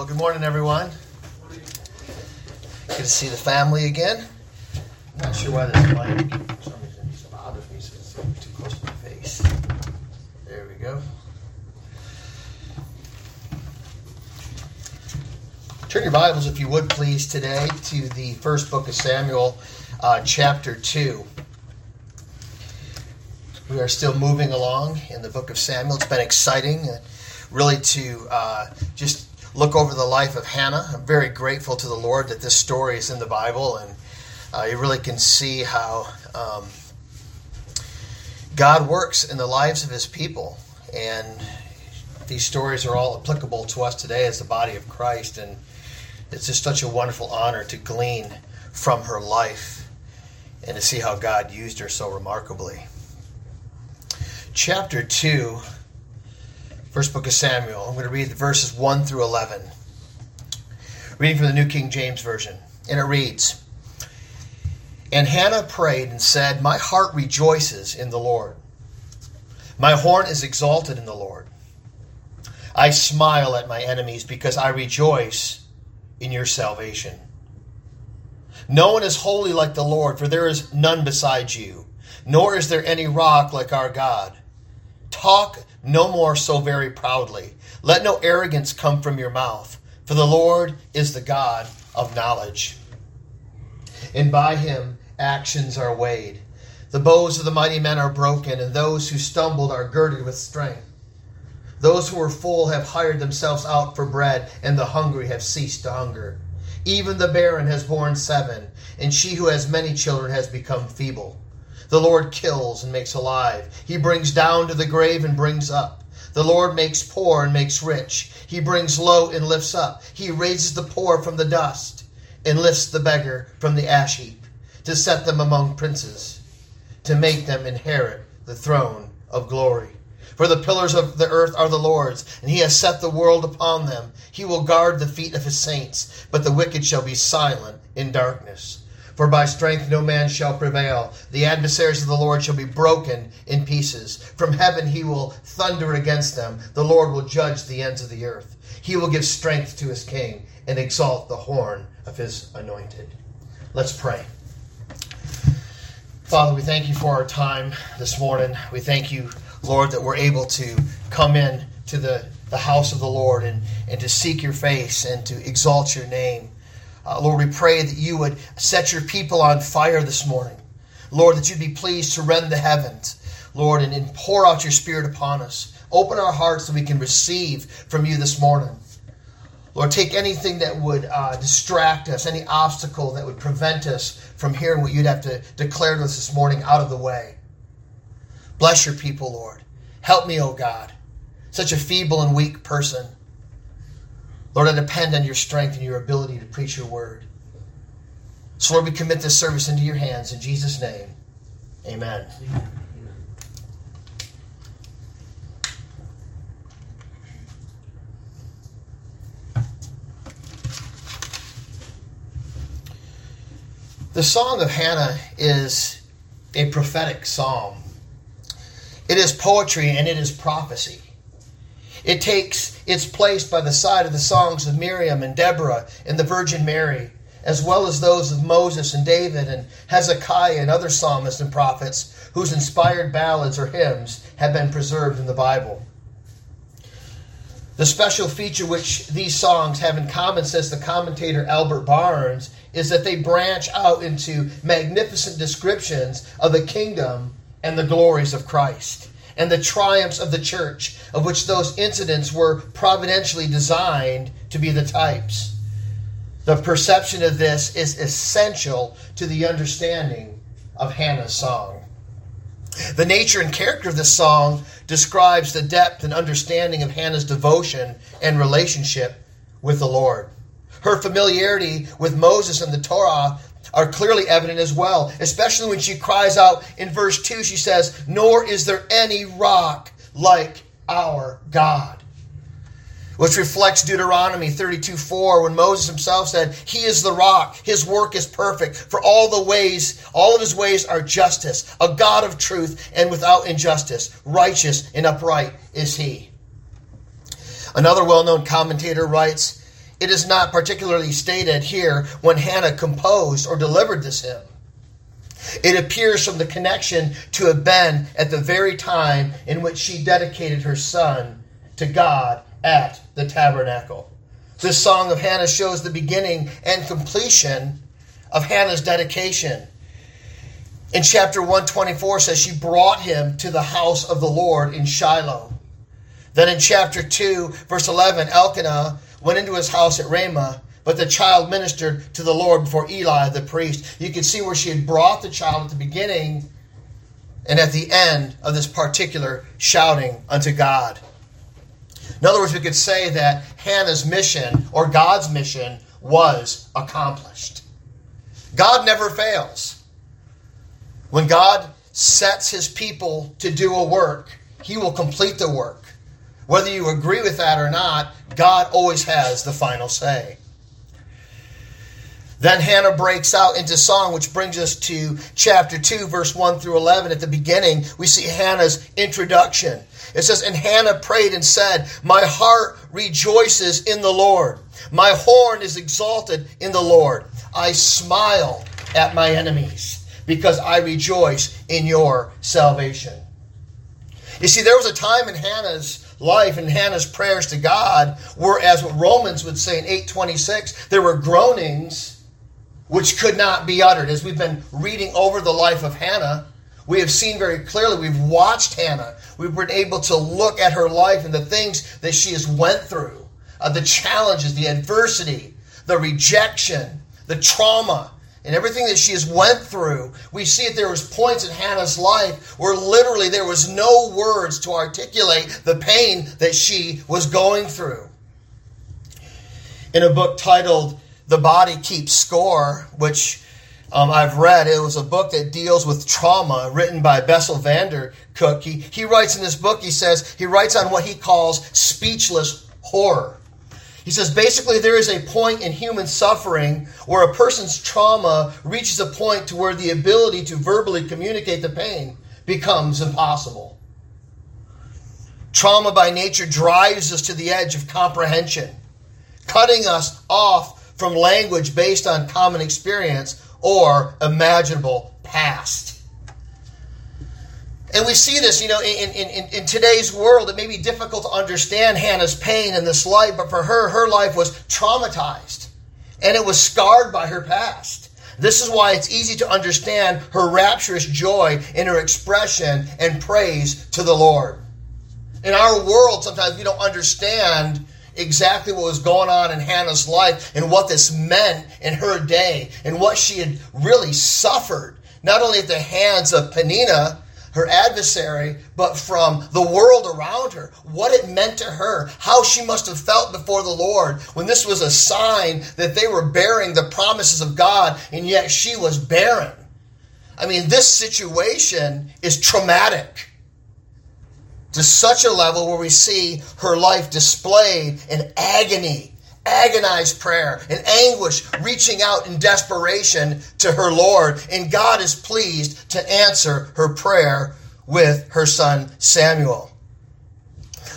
Well, good morning, everyone. Good to see the family again. Not sure why this mic, for some reason, just bothers me, so it's too close to my face. There we go. Turn your Bibles, if you would please, today to the first book of Samuel, uh, chapter 2. We are still moving along in the book of Samuel. It's been exciting, uh, really, to uh, just look over the life of Hannah. I'm very grateful to the Lord that this story is in the Bible, and uh, you really can see how um, God works in the lives of His people. And these stories are all applicable to us today as the body of Christ. And it's just such a wonderful honor to glean from her life and to see how God used her so remarkably. Chapter 2 First book of Samuel. I'm going to read the verses 1 through 11. Reading from the New King James Version. And it reads And Hannah prayed and said, My heart rejoices in the Lord. My horn is exalted in the Lord. I smile at my enemies because I rejoice in your salvation. No one is holy like the Lord, for there is none beside you, nor is there any rock like our God. Talk no more so very proudly. Let no arrogance come from your mouth, for the Lord is the God of knowledge. And by him actions are weighed. The bows of the mighty men are broken, and those who stumbled are girded with strength. Those who were full have hired themselves out for bread, and the hungry have ceased to hunger. Even the barren has borne seven, and she who has many children has become feeble. The Lord kills and makes alive. He brings down to the grave and brings up. The Lord makes poor and makes rich. He brings low and lifts up. He raises the poor from the dust and lifts the beggar from the ash heap to set them among princes, to make them inherit the throne of glory. For the pillars of the earth are the Lord's, and he has set the world upon them. He will guard the feet of his saints, but the wicked shall be silent in darkness. For by strength no man shall prevail. The adversaries of the Lord shall be broken in pieces. From heaven he will thunder against them. The Lord will judge the ends of the earth. He will give strength to his king and exalt the horn of his anointed. Let's pray. Father, we thank you for our time this morning. We thank you, Lord, that we're able to come in to the, the house of the Lord and, and to seek your face and to exalt your name. Uh, Lord, we pray that you would set your people on fire this morning. Lord, that you'd be pleased to rend the heavens, Lord, and, and pour out your spirit upon us. Open our hearts so we can receive from you this morning. Lord, take anything that would uh, distract us, any obstacle that would prevent us from hearing what you'd have to declare to us this morning out of the way. Bless your people, Lord. Help me, O oh God, such a feeble and weak person. Lord, I depend on your strength and your ability to preach your word. So, Lord, we commit this service into your hands. In Jesus' name, amen. The Song of Hannah is a prophetic psalm. It is poetry and it is prophecy. It takes its place by the side of the songs of Miriam and Deborah and the Virgin Mary, as well as those of Moses and David and Hezekiah and other psalmists and prophets whose inspired ballads or hymns have been preserved in the Bible. The special feature which these songs have in common, says the commentator Albert Barnes, is that they branch out into magnificent descriptions of the kingdom and the glories of Christ and the triumphs of the church, of which those incidents were providentially designed to be the types. The perception of this is essential to the understanding of Hannah's song. The nature and character of this song describes the depth and understanding of Hannah's devotion and relationship with the Lord. Her familiarity with Moses and the Torah are clearly evident as well, especially when she cries out in verse 2. She says, Nor is there any rock like our God. Which reflects Deuteronomy 32 4, when Moses himself said, He is the rock, His work is perfect, for all the ways, all of His ways are justice, a God of truth and without injustice, righteous and upright is He. Another well known commentator writes, it is not particularly stated here when Hannah composed or delivered this hymn. It appears from the connection to have been at the very time in which she dedicated her son to God at the tabernacle. This song of Hannah shows the beginning and completion of Hannah's dedication. In chapter 124 says she brought him to the house of the Lord in Shiloh. Then in chapter 2, verse 11, Elkanah went into his house at Ramah, but the child ministered to the Lord before Eli the priest. You can see where she had brought the child at the beginning and at the end of this particular shouting unto God. In other words, we could say that Hannah's mission or God's mission was accomplished. God never fails. When God sets his people to do a work, he will complete the work. Whether you agree with that or not, God always has the final say. Then Hannah breaks out into song, which brings us to chapter 2, verse 1 through 11. At the beginning, we see Hannah's introduction. It says, And Hannah prayed and said, My heart rejoices in the Lord. My horn is exalted in the Lord. I smile at my enemies because I rejoice in your salvation. You see, there was a time in Hannah's life and Hannah's prayers to God were, as what Romans would say in 826, there were groanings which could not be uttered. As we've been reading over the life of Hannah, we have seen very clearly, we've watched Hannah. We've been able to look at her life and the things that she has went through, uh, the challenges, the adversity, the rejection, the trauma, and everything that she has went through. We see that there was points in Hannah's life where literally there was no words to articulate the pain that she was going through. In a book titled The Body Keeps Score, which um, I've read. It was a book that deals with trauma written by Bessel van der Kolk. He, he writes in this book, he says, he writes on what he calls speechless horror. He says basically there is a point in human suffering where a person's trauma reaches a point to where the ability to verbally communicate the pain becomes impossible. Trauma by nature drives us to the edge of comprehension, cutting us off from language based on common experience or imaginable past. And we see this, you know, in, in, in, today's world. It may be difficult to understand Hannah's pain in this life, but for her, her life was traumatized and it was scarred by her past. This is why it's easy to understand her rapturous joy in her expression and praise to the Lord. In our world, sometimes we don't understand exactly what was going on in Hannah's life and what this meant in her day and what she had really suffered, not only at the hands of Peninnah, her adversary, but from the world around her, what it meant to her, how she must have felt before the Lord when this was a sign that they were bearing the promises of God and yet she was barren. I mean, this situation is traumatic to such a level where we see her life displayed in agony, agonized prayer, and anguish, reaching out in desperation to her Lord. And God is pleased to answer her prayer with her son Samuel.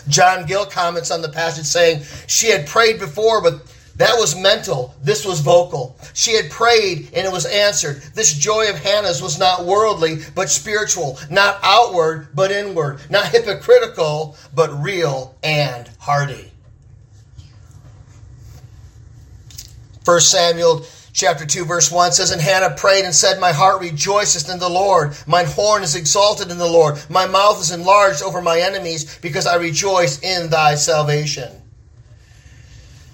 John Gill comments on the passage saying, She had prayed before, but that was mental. This was vocal. She had prayed and it was answered. This joy of Hannah's was not worldly, but spiritual. Not outward, but inward. Not hypocritical, but real and hearty. 1 Samuel chapter 2 verse 1 says, And Hannah prayed and said, My heart rejoiceth in the Lord. Mine horn is exalted in the Lord. My mouth is enlarged over my enemies because I rejoice in thy salvation.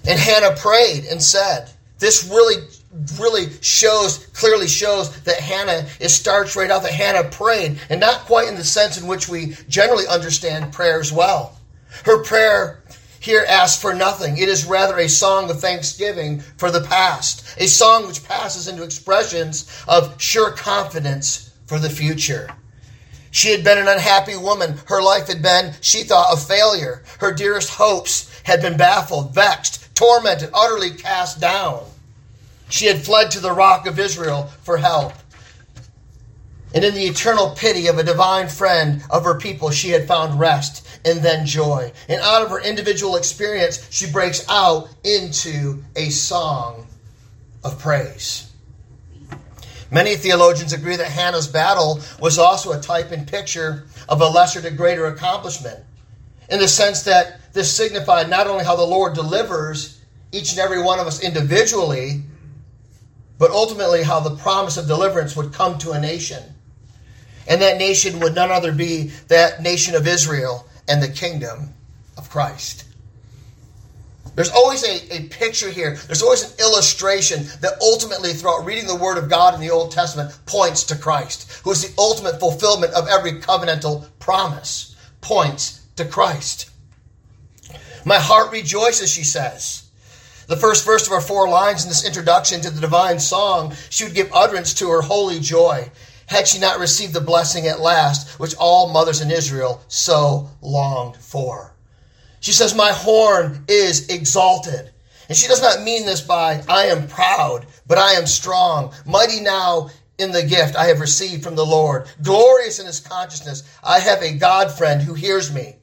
And Hannah prayed and said, This really, really shows, clearly shows that Hannah, it starts right out that Hannah prayed, and not quite in the sense in which we generally understand prayer as well. Her prayer here ask for nothing. It is rather a song of thanksgiving for the past, a song which passes into expressions of sure confidence for the future. She had been an unhappy woman. Her life had been, she thought, a failure. Her dearest hopes had been baffled, vexed, tormented, utterly cast down. She had fled to the rock of Israel for help. And in the eternal pity of a divine friend of her people, she had found rest and then joy. And out of her individual experience, she breaks out into a song of praise. Many theologians agree that Hannah's battle was also a type and picture of a lesser to greater accomplishment, in the sense that this signified not only how the Lord delivers each and every one of us individually, but ultimately how the promise of deliverance would come to a nation. And that nation would none other be that nation of Israel and the kingdom of Christ. There's always a, a picture here. There's always an illustration that ultimately, throughout reading the Word of God in the Old Testament, points to Christ, who is the ultimate fulfillment of every covenantal promise, points to Christ. My heart rejoices, she says. The first verse of our four lines in this introduction to the divine song, she would give utterance to her holy joy, had she not received the blessing at last, which all mothers in Israel so longed for. She says, My horn is exalted. And she does not mean this by, I am proud, but I am strong, mighty now in the gift I have received from the Lord, glorious in his consciousness. I have a God friend who hears me.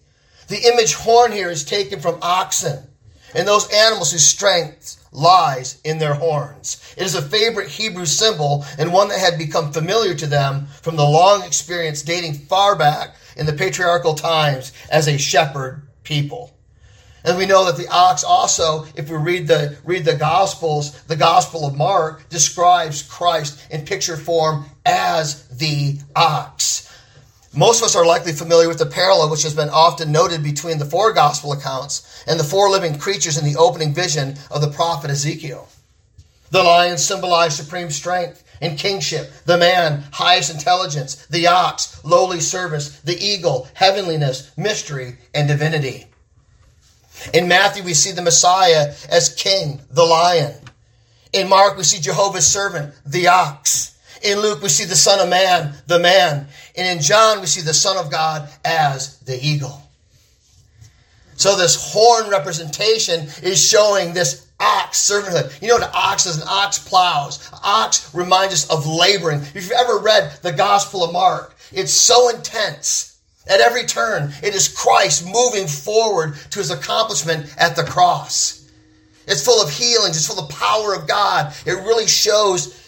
The image horn here is taken from oxen and those animals whose strength lies in their horns. It is a favorite Hebrew symbol and one that had become familiar to them from the long experience dating far back in the patriarchal times as a shepherd people. And we know that the ox also, if we read the read the Gospels, the Gospel of Mark describes Christ in picture form as the ox. Most of us are likely familiar with the parallel which has been often noted between the four gospel accounts and the four living creatures in the opening vision of the prophet Ezekiel. The lion symbolized supreme strength and kingship, the man, highest intelligence, the ox, lowly service, the eagle, heavenliness, mystery, and divinity. In Matthew, we see the Messiah as king, the lion. In Mark, we see Jehovah's servant, the ox. In Luke, we see the Son of Man, the man. And in John, we see the Son of God as the eagle. So this horn representation is showing this ox servanthood. You know what an ox is? An ox plows. ox reminds us of laboring. If you've ever read the Gospel of Mark, it's so intense. At every turn, it is Christ moving forward to his accomplishment at the cross. It's full of healings. It's full of power of God. It really shows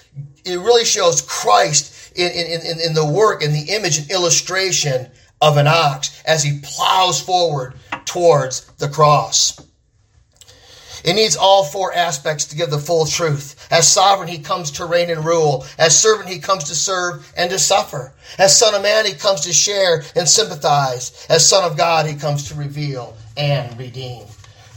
it really shows Christ in, in, in, in the work and the image and illustration of an ox as he plows forward towards the cross. It needs all four aspects to give the full truth. As sovereign, he comes to reign and rule. As servant, he comes to serve and to suffer. As son of man, he comes to share and sympathize. As son of God, he comes to reveal and redeem.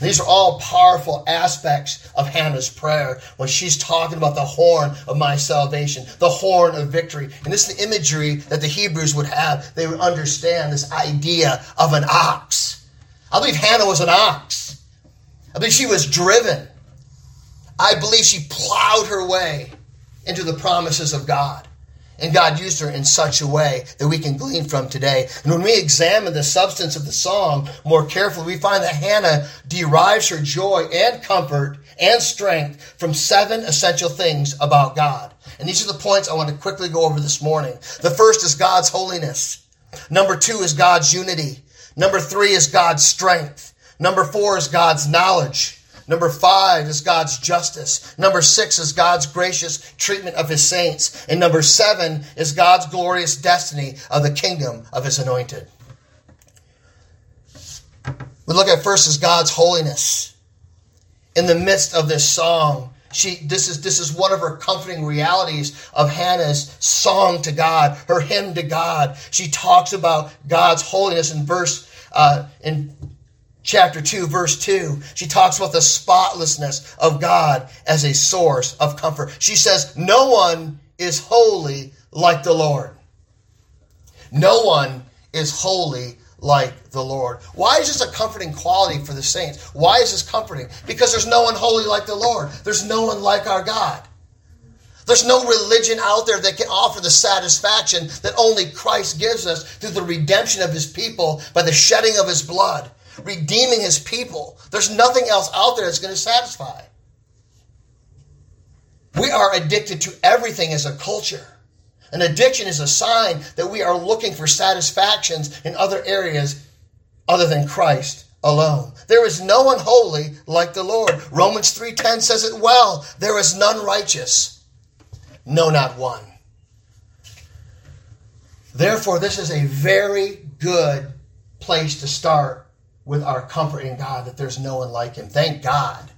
These are all powerful aspects of Hannah's prayer when she's talking about the horn of my salvation, the horn of victory. And this is the imagery that the Hebrews would have. They would understand this idea of an ox. I believe Hannah was an ox. I believe she was driven. I believe she plowed her way into the promises of God. And God used her in such a way that we can glean from today. And when we examine the substance of the song more carefully, we find that Hannah derives her joy and comfort and strength from seven essential things about God. And these are the points I want to quickly go over this morning. The first is God's holiness. Number two is God's unity. Number three is God's strength. Number four is God's knowledge. Number five is God's justice. Number six is God's gracious treatment of his saints. And number seven is God's glorious destiny of the kingdom of his anointed. We look at first as God's holiness. In the midst of this song, she this is this is one of her comforting realities of Hannah's song to God, her hymn to God. She talks about God's holiness in verse uh, in chapter 2, verse 2, she talks about the spotlessness of God as a source of comfort. She says, No one is holy like the Lord. No one is holy like the Lord. Why is this a comforting quality for the saints? Why is this comforting? Because there's no one holy like the Lord. There's no one like our God. There's no religion out there that can offer the satisfaction that only Christ gives us through the redemption of his people by the shedding of his blood redeeming his people. There's nothing else out there that's going to satisfy. We are addicted to everything as a culture. An addiction is a sign that we are looking for satisfactions in other areas other than Christ alone. There is no one holy like the Lord. Romans 3:10 says it well. There is none righteous. No not one. Therefore this is a very good place to start with our comfort in God that there's no one like him. Thank God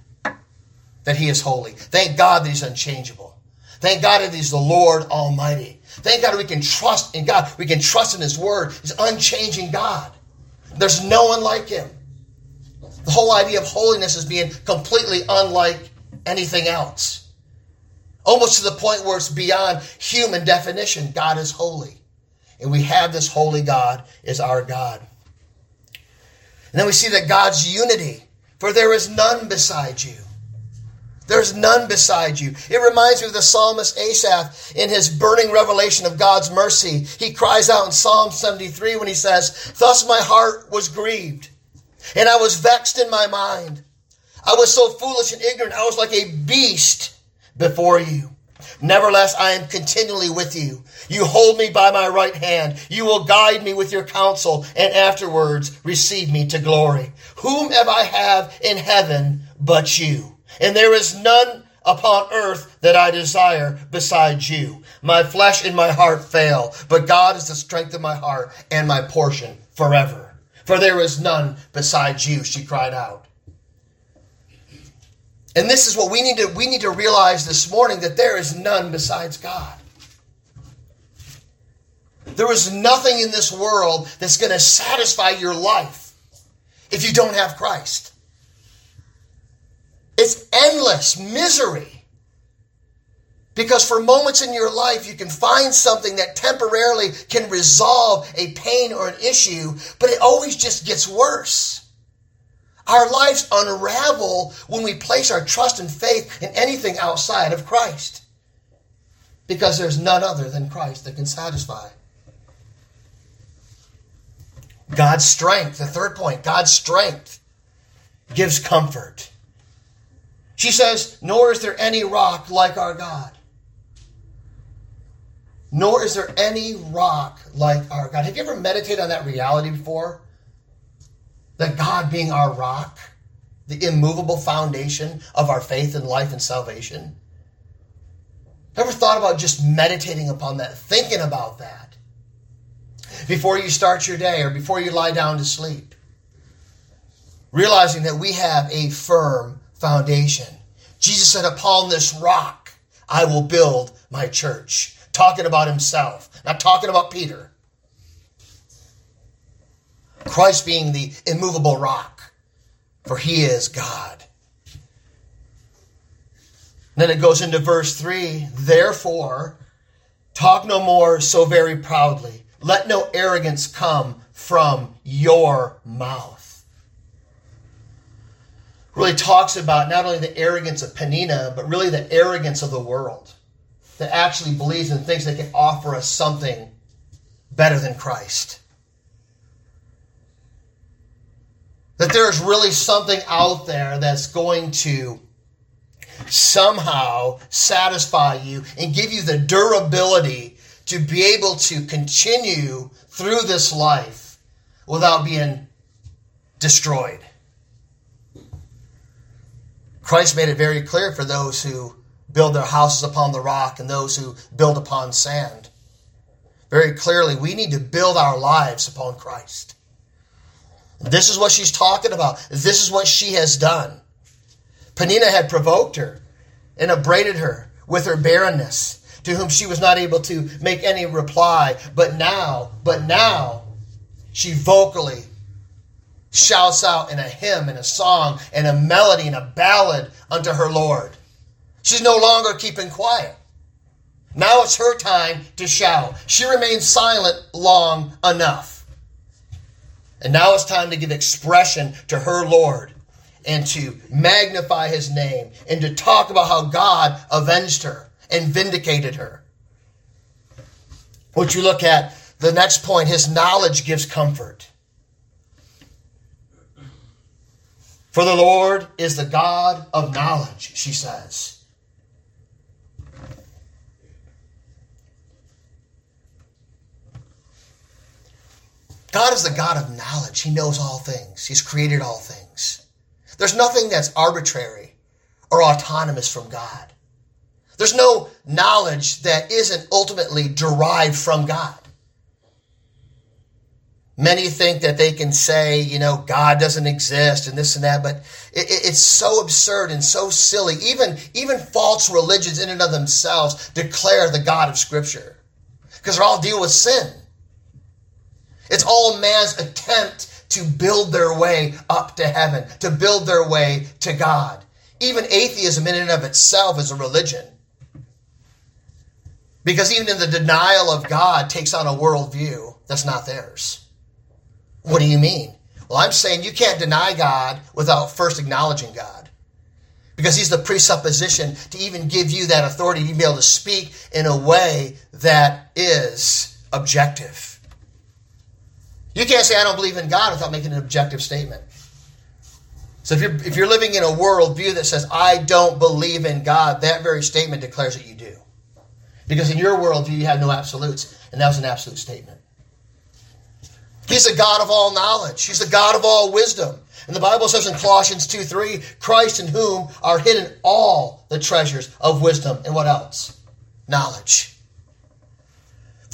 that he is holy. Thank God that he's unchangeable. Thank God that he's the Lord Almighty. Thank God we can trust in God. We can trust in his word. He's unchanging God. There's no one like him. The whole idea of holiness is being completely unlike anything else. Almost to the point where it's beyond human definition. God is holy. And we have this holy God is our God. And then we see that God's unity, for there is none beside you. There's none beside you. It reminds me of the psalmist Asaph in his burning revelation of God's mercy. He cries out in Psalm 73 when he says, Thus my heart was grieved, and I was vexed in my mind. I was so foolish and ignorant, I was like a beast before you. Nevertheless, I am continually with you. You hold me by my right hand. You will guide me with your counsel, and afterwards receive me to glory. Whom have I have in heaven but you? And there is none upon earth that I desire besides you. My flesh and my heart fail, but God is the strength of my heart and my portion forever. For there is none besides you, she cried out. And this is what we need to we need to realize this morning that there is none besides God. There is nothing in this world that's going to satisfy your life if you don't have Christ. It's endless misery. Because for moments in your life, you can find something that temporarily can resolve a pain or an issue, but it always just gets worse. Our lives unravel when we place our trust and faith in anything outside of Christ. Because there's none other than Christ that can satisfy. God's strength, the third point, God's strength gives comfort. She says, Nor is there any rock like our God. Nor is there any rock like our God. Have you ever meditated on that reality before? That God being our rock, the immovable foundation of our faith and life and salvation? Ever thought about just meditating upon that, thinking about that before you start your day or before you lie down to sleep? Realizing that we have a firm foundation. Jesus said, Upon this rock I will build my church. Talking about himself, not talking about Peter. Christ being the immovable rock, for he is God. Then it goes into verse 3 Therefore, talk no more so very proudly. Let no arrogance come from your mouth. Really talks about not only the arrogance of Peninnah, but really the arrogance of the world that actually believes and thinks they can offer us something better than Christ. That there's really something out there that's going to somehow satisfy you and give you the durability to be able to continue through this life without being destroyed. Christ made it very clear for those who build their houses upon the rock and those who build upon sand. Very clearly, we need to build our lives upon Christ. This is what she's talking about. This is what she has done. Peninnah had provoked her and upbraided her with her barrenness, to whom she was not able to make any reply. But now, but now, she vocally shouts out in a hymn, in a song, in a melody, in a ballad unto her Lord. She's no longer keeping quiet. Now it's her time to shout. She remained silent long enough. And now it's time to give expression to her Lord and to magnify his name and to talk about how God avenged her and vindicated her. Would you look at the next point? His knowledge gives comfort. For the Lord is the God of knowledge, she says. God is the God of knowledge. He knows all things. He's created all things. There's nothing that's arbitrary or autonomous from God. There's no knowledge that isn't ultimately derived from God. Many think that they can say, you know, God doesn't exist and this and that, but it, it, it's so absurd and so silly. Even, even false religions in and of themselves declare the God of Scripture because they're all deal with sin. It's all man's attempt to build their way up to heaven, to build their way to God. Even atheism in and of itself is a religion. Because even in the denial of God takes on a worldview that's not theirs. What do you mean? Well, I'm saying you can't deny God without first acknowledging God. Because he's the presupposition to even give you that authority to be able to speak in a way that is objective. You can't say, I don't believe in God without making an objective statement. So if you're, if you're living in a worldview that says, I don't believe in God, that very statement declares that you do. Because in your worldview, you have no absolutes, and that was an absolute statement. He's a God of all knowledge. He's the God of all wisdom. And the Bible says in Colossians 2 3, Christ in whom are hidden all the treasures of wisdom. And what else? Knowledge.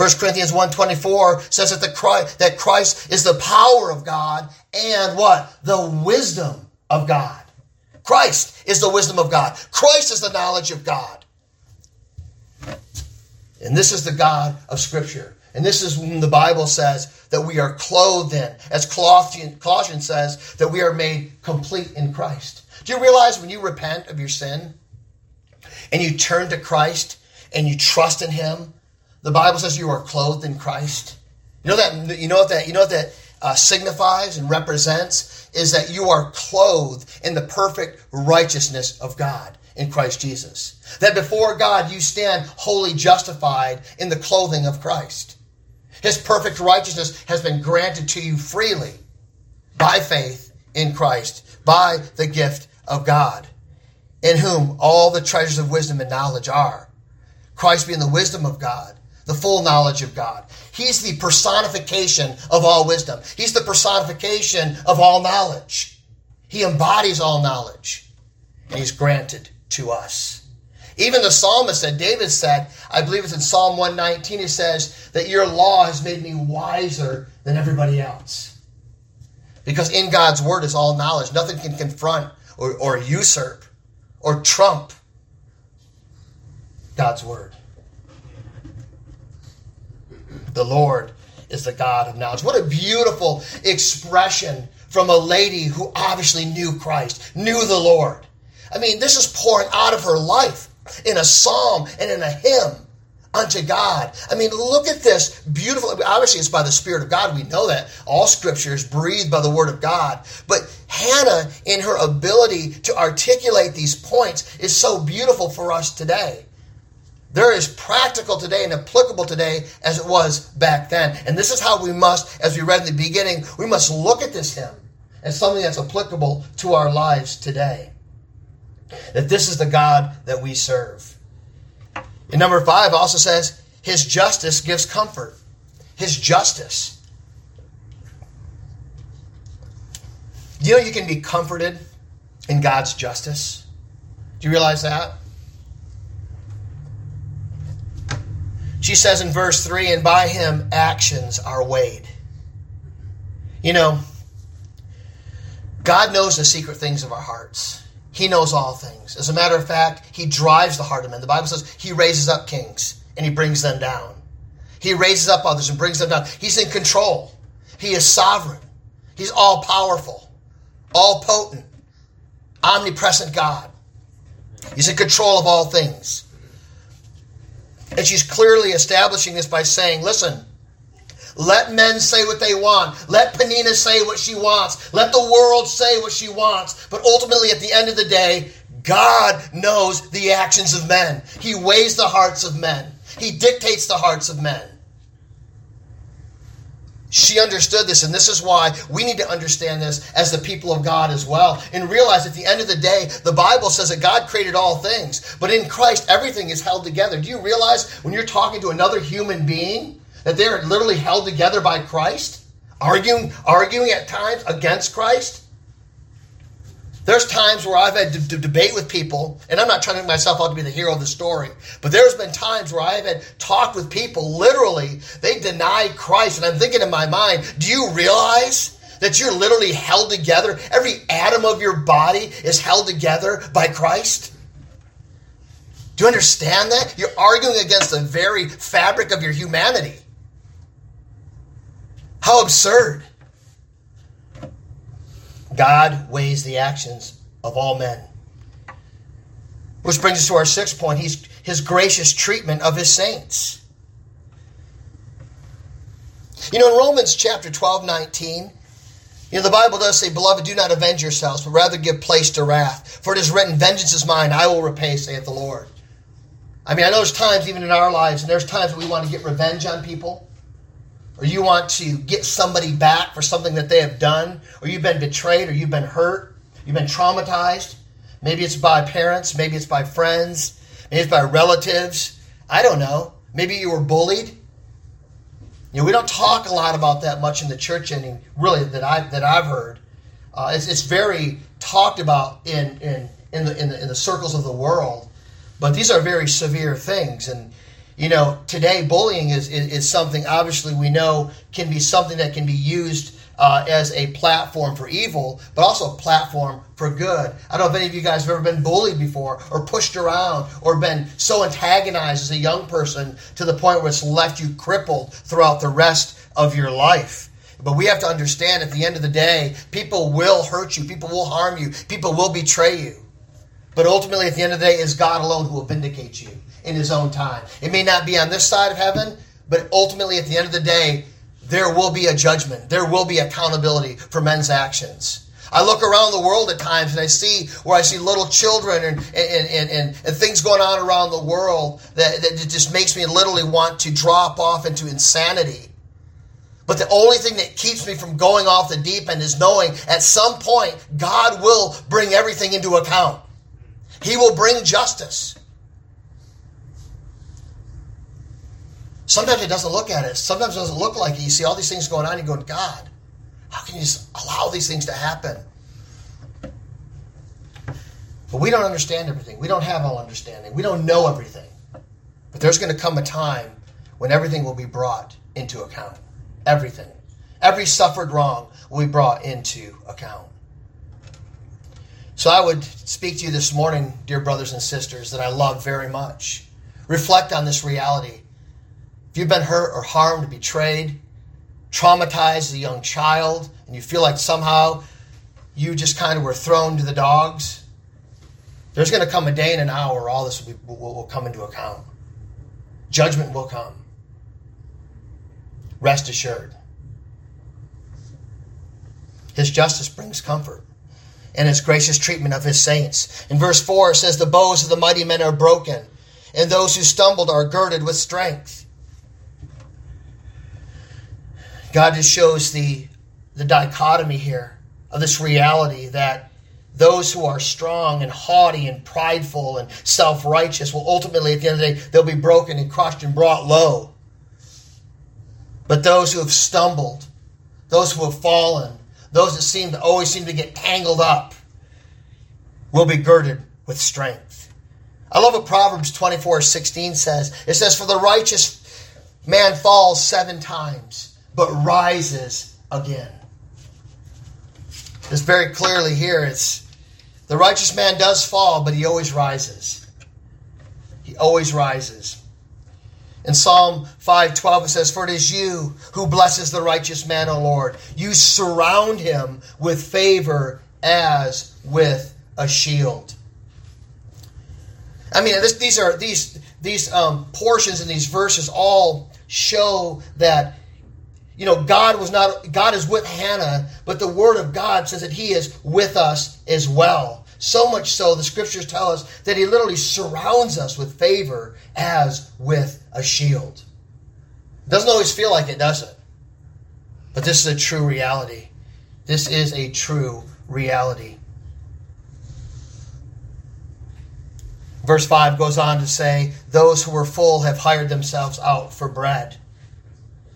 1 Corinthians 1.24 says that, the Christ, that Christ is the power of God and what? The wisdom of God. Christ is the wisdom of God. Christ is the knowledge of God. And this is the God of Scripture. And this is when the Bible says that we are clothed in, as Colossians says, that we are made complete in Christ. Do you realize when you repent of your sin and you turn to Christ and you trust in Him, the Bible says you are clothed in Christ. You know that. You know what that. You know what that uh, signifies and represents is that you are clothed in the perfect righteousness of God in Christ Jesus. That before God you stand wholly justified in the clothing of Christ. His perfect righteousness has been granted to you freely by faith in Christ, by the gift of God, in whom all the treasures of wisdom and knowledge are. Christ being the wisdom of God, the full knowledge of God. He's the personification of all wisdom. He's the personification of all knowledge. He embodies all knowledge, and He's granted to us. Even the psalmist said, David said, I believe it's in Psalm 119, he says that your law has made me wiser than everybody else. Because in God's word is all knowledge. Nothing can confront or, or usurp or trump God's word. The Lord is the God of knowledge. What a beautiful expression from a lady who obviously knew Christ, knew the Lord. I mean, this is pouring out of her life in a psalm and in a hymn unto God. I mean, look at this beautiful. Obviously, it's by the Spirit of God. We know that. All scripture is breathed by the Word of God. But Hannah, in her ability to articulate these points, is so beautiful for us today. They're as practical today and applicable today as it was back then. And this is how we must, as we read in the beginning, we must look at this hymn as something that's applicable to our lives today. That this is the God that we serve. And number five also says, His justice gives comfort. His justice. Do you know you can be comforted in God's justice? Do you realize that? She says in verse 3 and by him actions are weighed. You know, God knows the secret things of our hearts. He knows all things. As a matter of fact, he drives the heart of men. The Bible says he raises up kings and he brings them down. He raises up others and brings them down. He's in control. He is sovereign. He's all powerful, all potent, omnipresent God. He's in control of all things. And she's clearly establishing this by saying, listen, let men say what they want. Let Peninnah say what she wants. Let the world say what she wants. But ultimately, at the end of the day, God knows the actions of men. He weighs the hearts of men, He dictates the hearts of men. She understood this, and this is why we need to understand this as the people of God as well. And realize at the end of the day, the Bible says that God created all things, but in Christ, everything is held together. Do you realize when you're talking to another human being, that they are literally held together by Christ? Arguing, arguing at times against Christ. There's times where I've had to, debate with people, and I'm not trying to make myself out to be the hero of the story, but there's been times where I've had talked with people, literally, they deny Christ, and I'm thinking in my mind, do you realize that you're literally held together? Every atom of your body is held together by Christ? Do you understand that? You're arguing against the very fabric of your humanity. How absurd. God weighs the actions of all men. Which brings us to our sixth point. He's his gracious treatment of his saints. You know, in Romans chapter 12, 19, you know, the Bible does say, Beloved, do not avenge yourselves, but rather give place to wrath. For it is written, Vengeance is mine, I will repay, saith the Lord. I mean, I know there's times even in our lives, and there's times that we want to get revenge on people or you want to get somebody back for something that they have done, or you've been betrayed, or you've been hurt, you've been traumatized. Maybe it's by parents, maybe it's by friends, maybe it's by relatives. I don't know. Maybe you were bullied. You know, we don't talk a lot about that much in the church any really that I that I've heard. Uh, it's, it's very talked about in in in the, in the in the circles of the world, but these are very severe things, and you know, today bullying is, is, is, something obviously we know can be something that can be used uh, as a platform for evil, but also a platform for good. I don't know if any of you guys have ever been bullied before or pushed around or been so antagonized as a young person to the point where it's left you crippled throughout the rest of your life. But we have to understand at the end of the day, people will hurt you, people will harm you, people will betray you. But ultimately, at the end of the day, is God alone who will vindicate you in his own time. It may not be on this side of heaven, but ultimately at the end of the day, there will be a judgment. There will be accountability for men's actions. I look around the world at times and I see where I see little children and, and, and, and, and things going on around the world that, that just makes me literally want to drop off into insanity. But the only thing that keeps me from going off the deep end is knowing at some point God will bring everything into account. He will bring justice. Sometimes it doesn't look at it. Sometimes it doesn't look like it. You see all these things going on, you go, God, how can you allow these things to happen? But we don't understand everything. We don't have all understanding. We don't know everything. But there's going to come a time when everything will be brought into account. Everything. Every suffered wrong will be brought into account. So I would speak to you this morning, dear brothers and sisters, that I love very much. Reflect on this reality if you've been hurt or harmed, betrayed, traumatized as a young child, and you feel like somehow you just kind of were thrown to the dogs, there's going to come a day and an hour where all this will, be, will, will come into account. Judgment will come. Rest assured. His justice brings comfort and his gracious treatment of his saints. In verse 4, it says, The bows of the mighty men are broken, and those who stumbled are girded with strength. God just shows the, the dichotomy here of this reality that those who are strong and haughty and prideful and self righteous will ultimately, at the end of the day, they'll be broken and crushed and brought low. But those who have stumbled, those who have fallen, those that seem to always seem to get tangled up, will be girded with strength. I love what Proverbs 24 16 says. It says, For the righteous man falls seven times but rises again. It's very clearly here. It's the righteous man does fall, but he always rises. He always rises. In Psalm 5:12 it says, "For it is you who blesses the righteous man, O Lord. You surround him with favor as with a shield." I mean, this, these are these these um, portions in these verses all show that you know, God was not, God is with Hannah, but the Word of God says that He is with us as well. So much so, the scriptures tell us that He literally surrounds us with favor as with a shield. Doesn't always feel like it, does it? But this is a true reality. This is a true reality. Verse 5 goes on to say, Those who were full have hired themselves out for bread.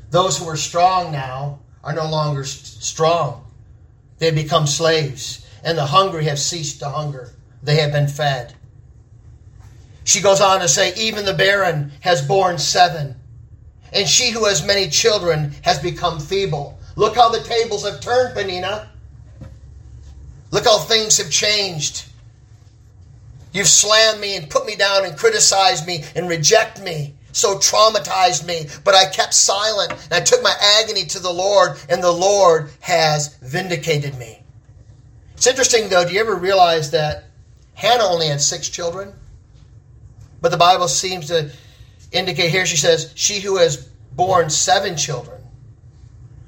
Those who are strong now are no longer strong. They become slaves, and the hungry have ceased to hunger. They have been fed. She goes on to say, Even the barren has borne seven, and she who has many children has become feeble. Look how the tables have turned, Peninnah. Look how things have changed. You've slammed me and put me down and criticized me and reject me, so traumatized me, but I kept silent and I took my agony to the Lord, and the Lord has vindicated me. It's interesting, though, do you ever realize that Hannah only had six children? But the Bible seems to indicate here, she says, She who has borne seven children,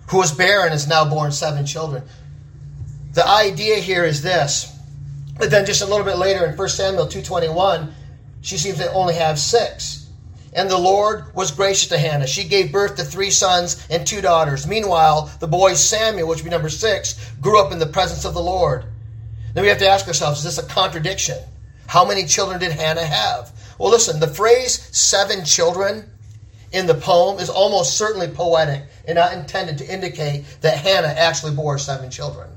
who was barren, has now born seven children. The idea here is this. But then just a little bit later in 1 Samuel 2.21, she seems to only have six. And the Lord was gracious to Hannah. She gave birth to three sons and two daughters. Meanwhile, the boy Samuel, which would be number six, grew up in the presence of the Lord. Then we have to ask ourselves, is this a contradiction? How many children did Hannah have? Well, listen, the phrase seven children in the poem is almost certainly poetic and not intended to indicate that Hannah actually bore seven children.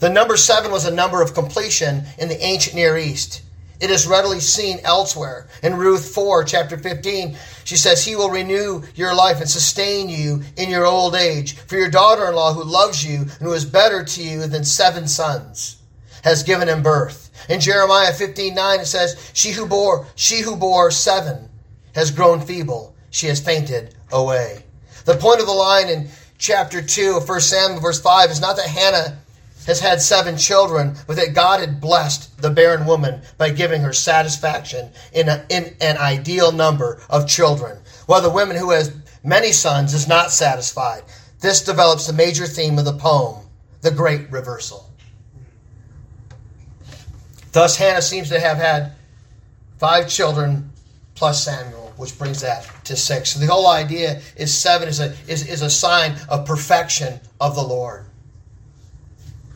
The number seven was a number of completion in the ancient Near East. It is readily seen elsewhere. In Ruth 4, chapter 15, she says, He will renew your life and sustain you in your old age. For your daughter in law, who loves you and who is better to you than seven sons, has given him birth. In Jeremiah 15 9, it says, She who bore, she who bore seven has grown feeble. She has fainted away. The point of the line in chapter 2 of 1 Samuel, verse 5, is not that Hannah has had seven children, but that God had blessed the barren woman by giving her satisfaction in, a, in an ideal number of children. While the woman who has many sons is not satisfied. This develops the major theme of the poem, the great reversal. Thus, Hannah seems to have had five children plus Samuel, which brings that to six. So the whole idea is seven is a, is, is a sign of perfection of the Lord.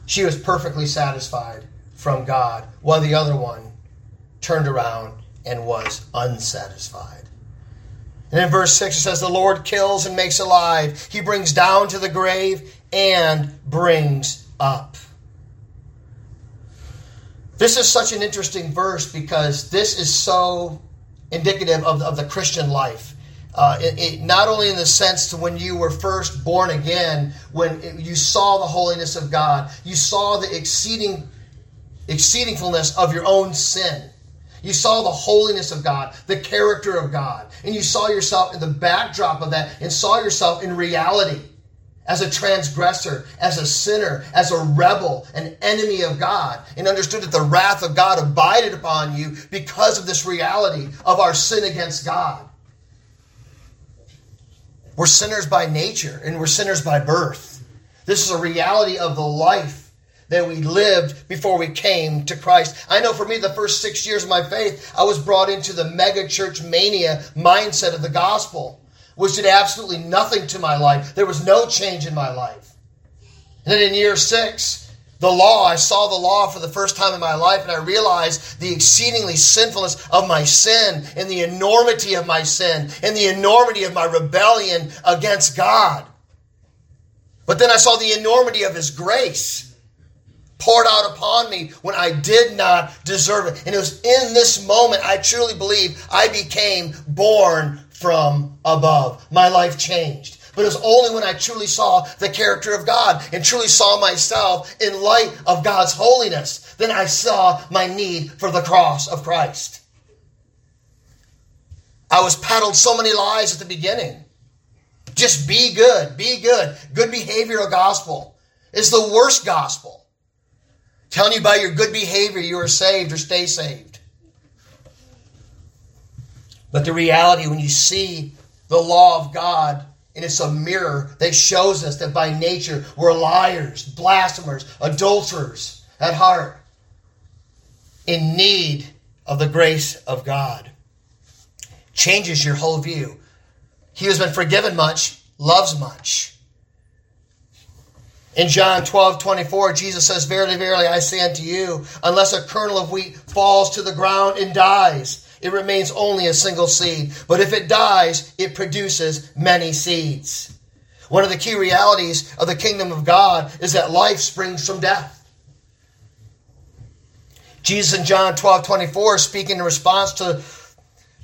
She was perfectly satisfied from God, while the other one turned around and was unsatisfied. And in verse 6 it says, The Lord kills and makes alive. He brings down to the grave and brings up. This is such an interesting verse because this is so indicative of, of the Christian life. Uh, it, it, not only in the sense to when you were first born again, when it, you saw the holiness of God, you saw the exceeding exceedingfulness of your own sin. You saw the holiness of God, the character of God, and you saw yourself in the backdrop of that and saw yourself in reality as a transgressor, as a sinner, as a rebel, an enemy of God, and understood that the wrath of God abided upon you because of this reality of our sin against God. We're sinners by nature and we're sinners by birth. This is a reality of the life that we lived before we came to Christ. I know for me, the first six years of my faith, I was brought into the mega church mania mindset of the gospel which did absolutely nothing to my life. There was no change in my life. And then in year six, the law, I saw the law for the first time in my life, and I realized the exceedingly sinfulness of my sin, and the enormity of my sin, and the enormity of my rebellion against God. But then I saw the enormity of His grace poured out upon me when I did not deserve it. And it was in this moment I truly believe I became born from above. My life changed. But it was only when I truly saw the character of God and truly saw myself in light of God's holiness, then I saw my need for the cross of Christ. I was peddled so many lies at the beginning. Just be good, be good. Good behavioral gospel is the worst gospel. Telling you by your good behavior you are saved or stay saved. But the reality, when you see the law of God, and it's a mirror that shows us that by nature we're liars, blasphemers, adulterers at heart, in need of the grace of God. Changes your whole view. He who's been forgiven much loves much. In John 12, 24, Jesus says, Verily, verily, I say unto you, unless a kernel of wheat falls to the ground and dies, it remains only a single seed. But if it dies, it produces many seeds. One of the key realities of the kingdom of God is that life springs from death. Jesus in John 12 24, speaking in response to,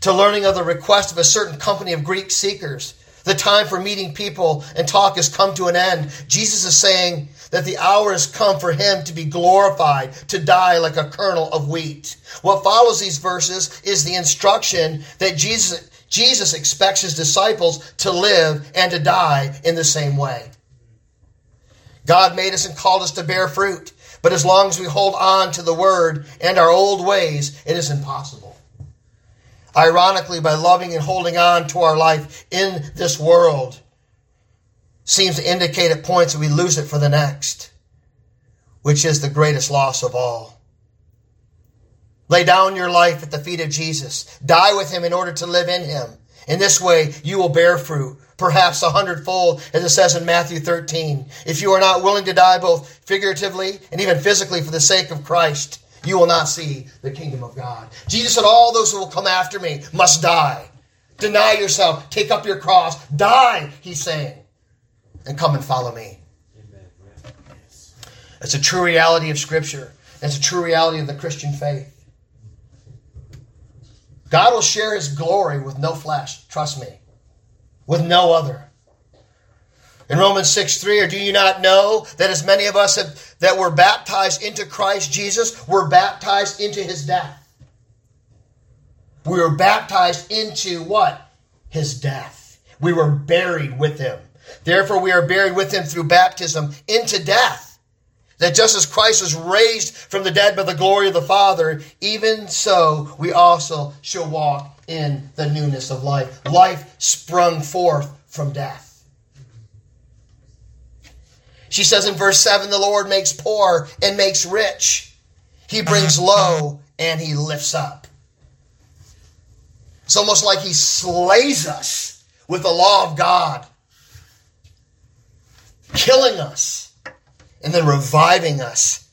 to learning of the request of a certain company of Greek seekers, the time for meeting people and talk has come to an end. Jesus is saying that the hour has come for him to be glorified, to die like a kernel of wheat. What follows these verses is the instruction that Jesus, Jesus expects his disciples to live and to die in the same way. God made us and called us to bear fruit. But as long as we hold on to the word and our old ways, it is impossible. Ironically, by loving and holding on to our life in this world, seems to indicate at points that we lose it for the next, which is the greatest loss of all. Lay down your life at the feet of Jesus. Die with him in order to live in him. In this way, you will bear fruit perhaps a hundredfold, as it says in Matthew 13. If you are not willing to die both figuratively and even physically for the sake of Christ, you will not see the kingdom of God. Jesus said, All those who will come after me must die. Deny yourself, take up your cross, die, he's saying, and come and follow me. It's a true reality of Scripture. It's a true reality of the Christian faith. God will share his glory with no flesh. Trust me with no other. In Romans 6 3, or do you not know that as many of us have, that were baptized into Christ Jesus were baptized into his death? We were baptized into what? His death. We were buried with him. Therefore, we are buried with him through baptism into death. That just as Christ was raised from the dead by the glory of the Father, even so we also shall walk in the newness of life. Life sprung forth from death. She says in verse 7 the Lord makes poor and makes rich, He brings mm-hmm. low and He lifts up. It's almost like He slays us with the law of God, killing us and then reviving us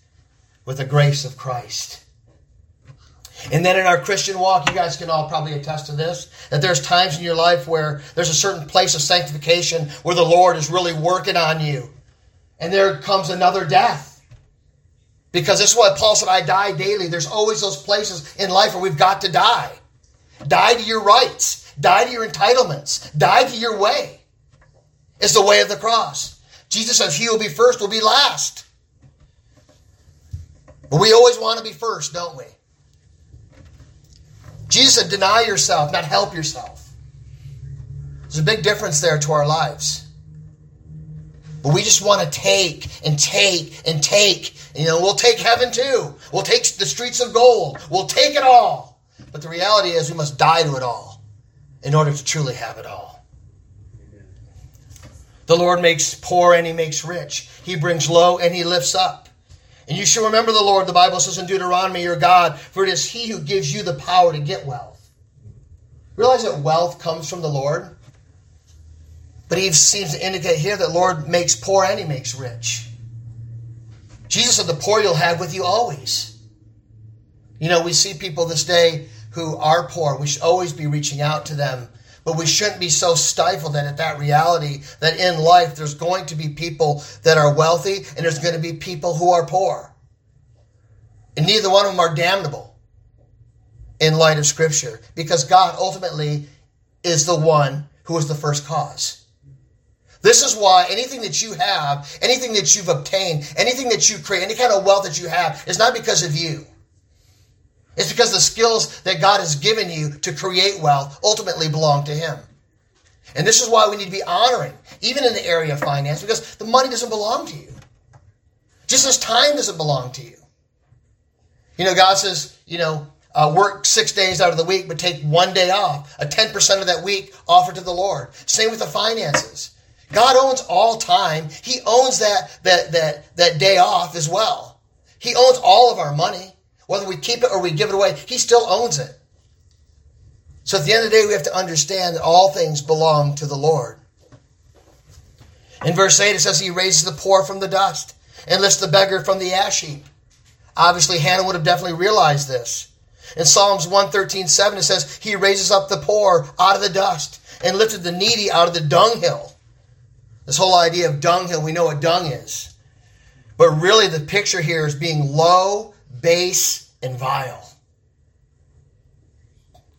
with the grace of Christ. And then in our Christian walk, you guys can all probably attest to this, that there's times in your life where there's a certain place of sanctification where the Lord is really working on you. And there comes another death. Because this is what Paul said, I die daily. There's always those places in life where we've got to die. Die to your rights. Die to your entitlements. Die to your way. It's the way of the cross. Jesus says, He will be first, will be last. But we always want to be first, don't we? Jesus said, deny yourself, not help yourself. There's a big difference there to our lives. But we just want to take and take and take. You know, we'll take heaven too. We'll take the streets of gold. We'll take it all. But the reality is we must die to it all in order to truly have it all. The Lord makes poor and he makes rich. He brings low and he lifts up. And you shall remember the Lord, the Bible says in Deuteronomy, your God, for it is He who gives you the power to get wealth. Realize that wealth comes from the Lord. But he seems to indicate here that the Lord makes poor and he makes rich. Jesus said, The poor you'll have with you always. You know, we see people this day who are poor. We should always be reaching out to them but we shouldn't be so stifled at that reality that in life there's going to be people that are wealthy and there's going to be people who are poor. And neither one of them are damnable in light of Scripture because God ultimately is the one who is the first cause. This is why anything that you have, anything that you've obtained, anything that you create, any kind of wealth that you have is not because of you. It's because the skills that God has given you to create wealth ultimately belong to Him. And this is why we need to be honoring, even in the area of finance, because the money doesn't belong to you. Just as time doesn't belong to you. You know, God says, you know, uh, work six days out of the week, but take one day off. A 10% of that week offered to the Lord. Same with the finances. God owns all time. He owns that, that, that, that day off as well. He owns all of our money. Whether we keep it or we give it away, he still owns it. So at the end of the day, we have to understand that all things belong to the Lord. In verse 8, it says, He raises the poor from the dust and lifts the beggar from the ash heap. Obviously, Hannah would have definitely realized this. In Psalms 113, 7, it says, He raises up the poor out of the dust and lifted the needy out of the dunghill. This whole idea of dunghill, we know what dung is. But really, the picture here is being low, base, and vile.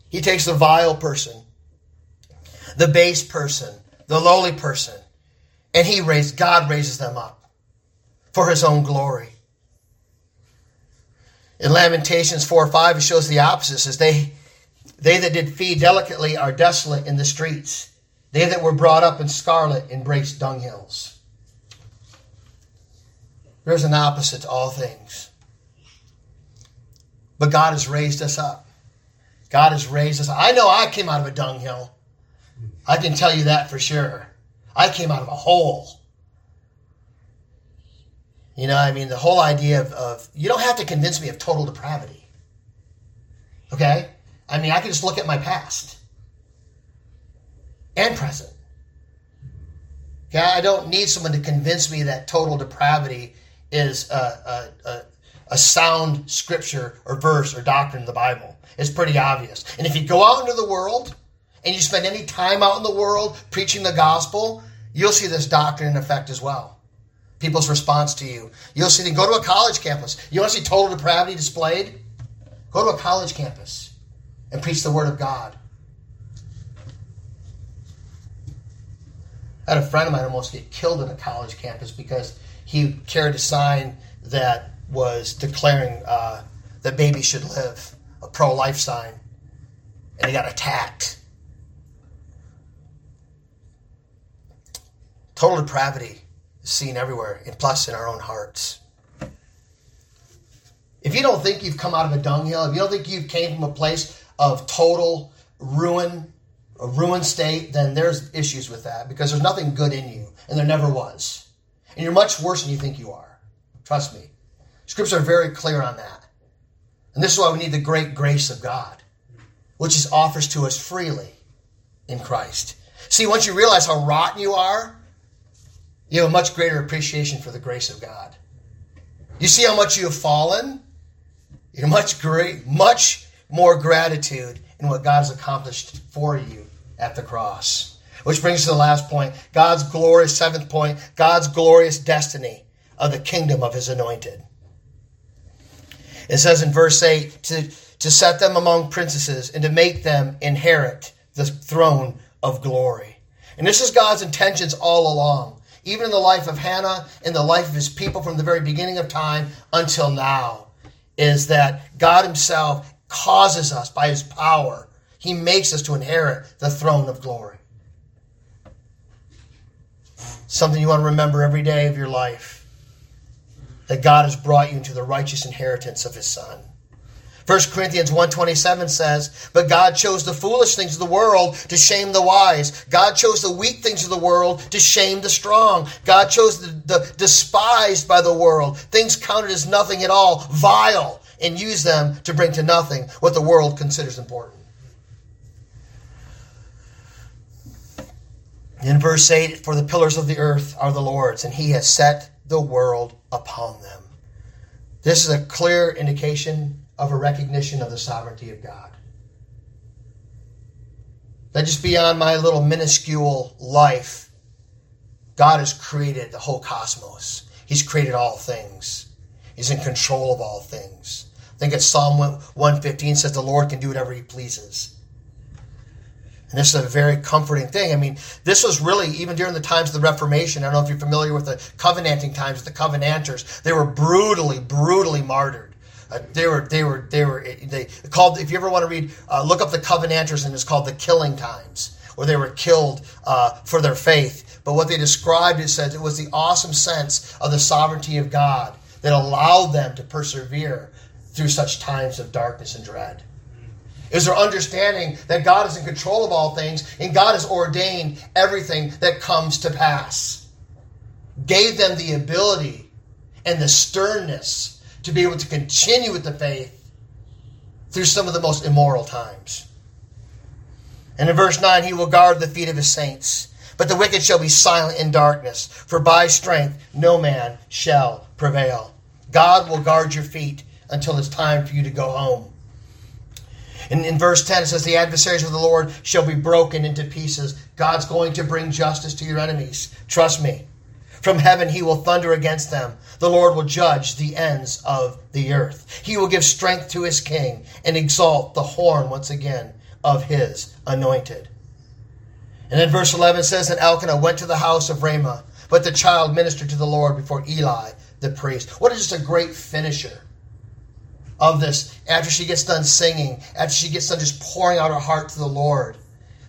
He takes the vile person, the base person, the lowly person, and he raised God raises them up for his own glory. In Lamentations 4 or 5, it shows the opposite. It says, they, they that did feed delicately are desolate in the streets. They that were brought up in scarlet embrace dunghills. There's an opposite to all things. But God has raised us up. God has raised us. I know I came out of a dunghill. I can tell you that for sure. I came out of a hole. You know, I mean, the whole idea of, of you don't have to convince me of total depravity. Okay? I mean, I can just look at my past and present. Okay? I don't need someone to convince me that total depravity is a, a, a, sound scripture or verse or doctrine in the Bible. It's pretty obvious. And if you go out into the world and you spend any time out in the world preaching the gospel, you'll see this doctrine in effect as well people's response to you. You'll see them go to a college campus. You want to see total depravity displayed? Go to a college campus and preach the word of God. I had a friend of mine almost get killed in a college campus because he carried a sign that was declaring uh, that babies should live, a pro life sign, and he got attacked. Total depravity is seen everywhere, and plus in our own hearts. If you don't think you've come out of a dunghill, if you don't think you've came from a place of total ruin, a ruined state, then there's issues with that because there's nothing good in you, and there never was. And you're much worse than you think you are. Trust me. Scriptures are very clear on that. And this is why we need the great grace of God, which is offers to us freely in Christ. See, once you realize how rotten you are, you have a much greater appreciation for the grace of God. You see how much you have fallen? You're much great, much more gratitude in what God has accomplished for you at the cross. Which brings us to the last point God's glorious, seventh point, God's glorious destiny of the kingdom of his anointed. It says in verse 8 to, to set them among princesses and to make them inherit the throne of glory. And this is God's intentions all along even in the life of Hannah, in the life of his people from the very beginning of time until now, is that God himself causes us by his power, he makes us to inherit the throne of glory. Something you want to remember every day of your life that God has brought you into the righteous inheritance of his Son. 1 Corinthians 1.27 says, But God chose the foolish things of the world to shame the wise. God chose the weak things of the world to shame the strong. God chose the, the despised by the world, things counted as nothing at all, vile, and used them to bring to nothing what the world considers important. In verse 8, For the pillars of the earth are the Lord's, and he has set the world upon them. This is a clear indication of a recognition of the sovereignty of God. That just beyond my little minuscule life, God has created the whole cosmos. He's created all things. He's in control of all things. I think it's Psalm 115 says the Lord can do whatever he pleases. And this is a very comforting thing. I mean, this was really, even during the times of the Reformation, I don't know if you're familiar with the Covenanting times, the Covenanters, they were brutally, brutally martyred. Uh, they were, they were, they were, they called, if you ever want to read, uh, look up the Covenanters and it's called the killing times, where they were killed uh, for their faith. But what they described, it says, it was the awesome sense of the sovereignty of God that allowed them to persevere through such times of darkness and dread. Is their understanding that God is in control of all things and God has ordained everything that comes to pass. Gave them the ability and the sternness to be able to continue with the faith through some of the most immoral times. And in verse 9, he will guard the feet of his saints. But the wicked shall be silent in darkness, for by strength no man shall prevail. God will guard your feet until it's time for you to go home. In, in verse 10, it says, The adversaries of the Lord shall be broken into pieces. God's going to bring justice to your enemies. Trust me. From heaven he will thunder against them. The Lord will judge the ends of the earth. He will give strength to his king and exalt the horn once again of his anointed. And then verse 11 says that Elkanah went to the house of Ramah, but the child ministered to the Lord before Eli the priest. What is just a great finisher of this after she gets done singing, after she gets done just pouring out her heart to the Lord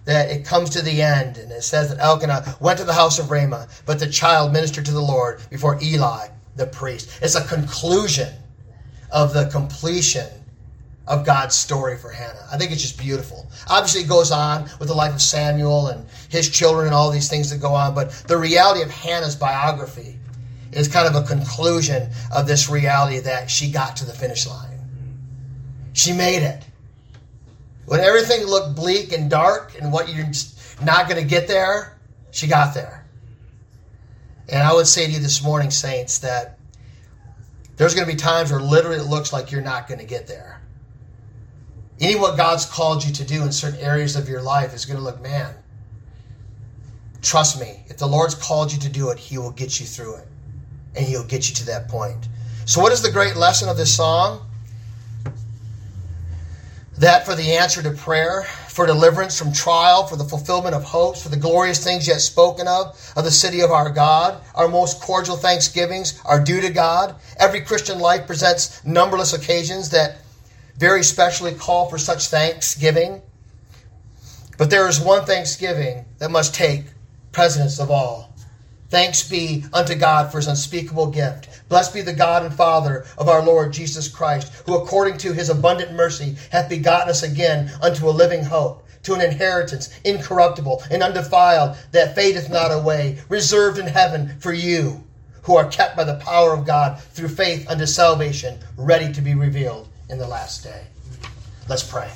that it comes to the end, and it says that Elkanah went to the house of Ramah, but the child ministered to the Lord before Eli, the priest. It's a conclusion of the completion of God's story for Hannah. I think it's just beautiful. Obviously, it goes on with the life of Samuel and his children and all these things that go on, but the reality of Hannah's biography is kind of a conclusion of this reality that she got to the finish line. She made it. When everything looked bleak and dark and what you're not going to get there, she got there. And I would say to you this morning, saints, that there's going to be times where literally it looks like you're not going to get there. Any what God's called you to do in certain areas of your life is going to look, man, trust me, if the Lord's called you to do it, He will get you through it. And He'll get you to that point. So, what is the great lesson of this song? That for the answer to prayer, for deliverance from trial, for the fulfillment of hopes, for the glorious things yet spoken of, of the city of our God. Our most cordial thanksgivings are due to God. Every Christian life presents numberless occasions that very specially call for such thanksgiving. But there is one thanksgiving that must take precedence of all. Thanks be unto God for his unspeakable gift. Blessed be the God and Father of our Lord Jesus Christ, who according to his abundant mercy hath begotten us again unto a living hope, to an inheritance incorruptible and undefiled, that fadeth not away, reserved in heaven for you, who are kept by the power of God through faith unto salvation, ready to be revealed in the last day. Let's pray.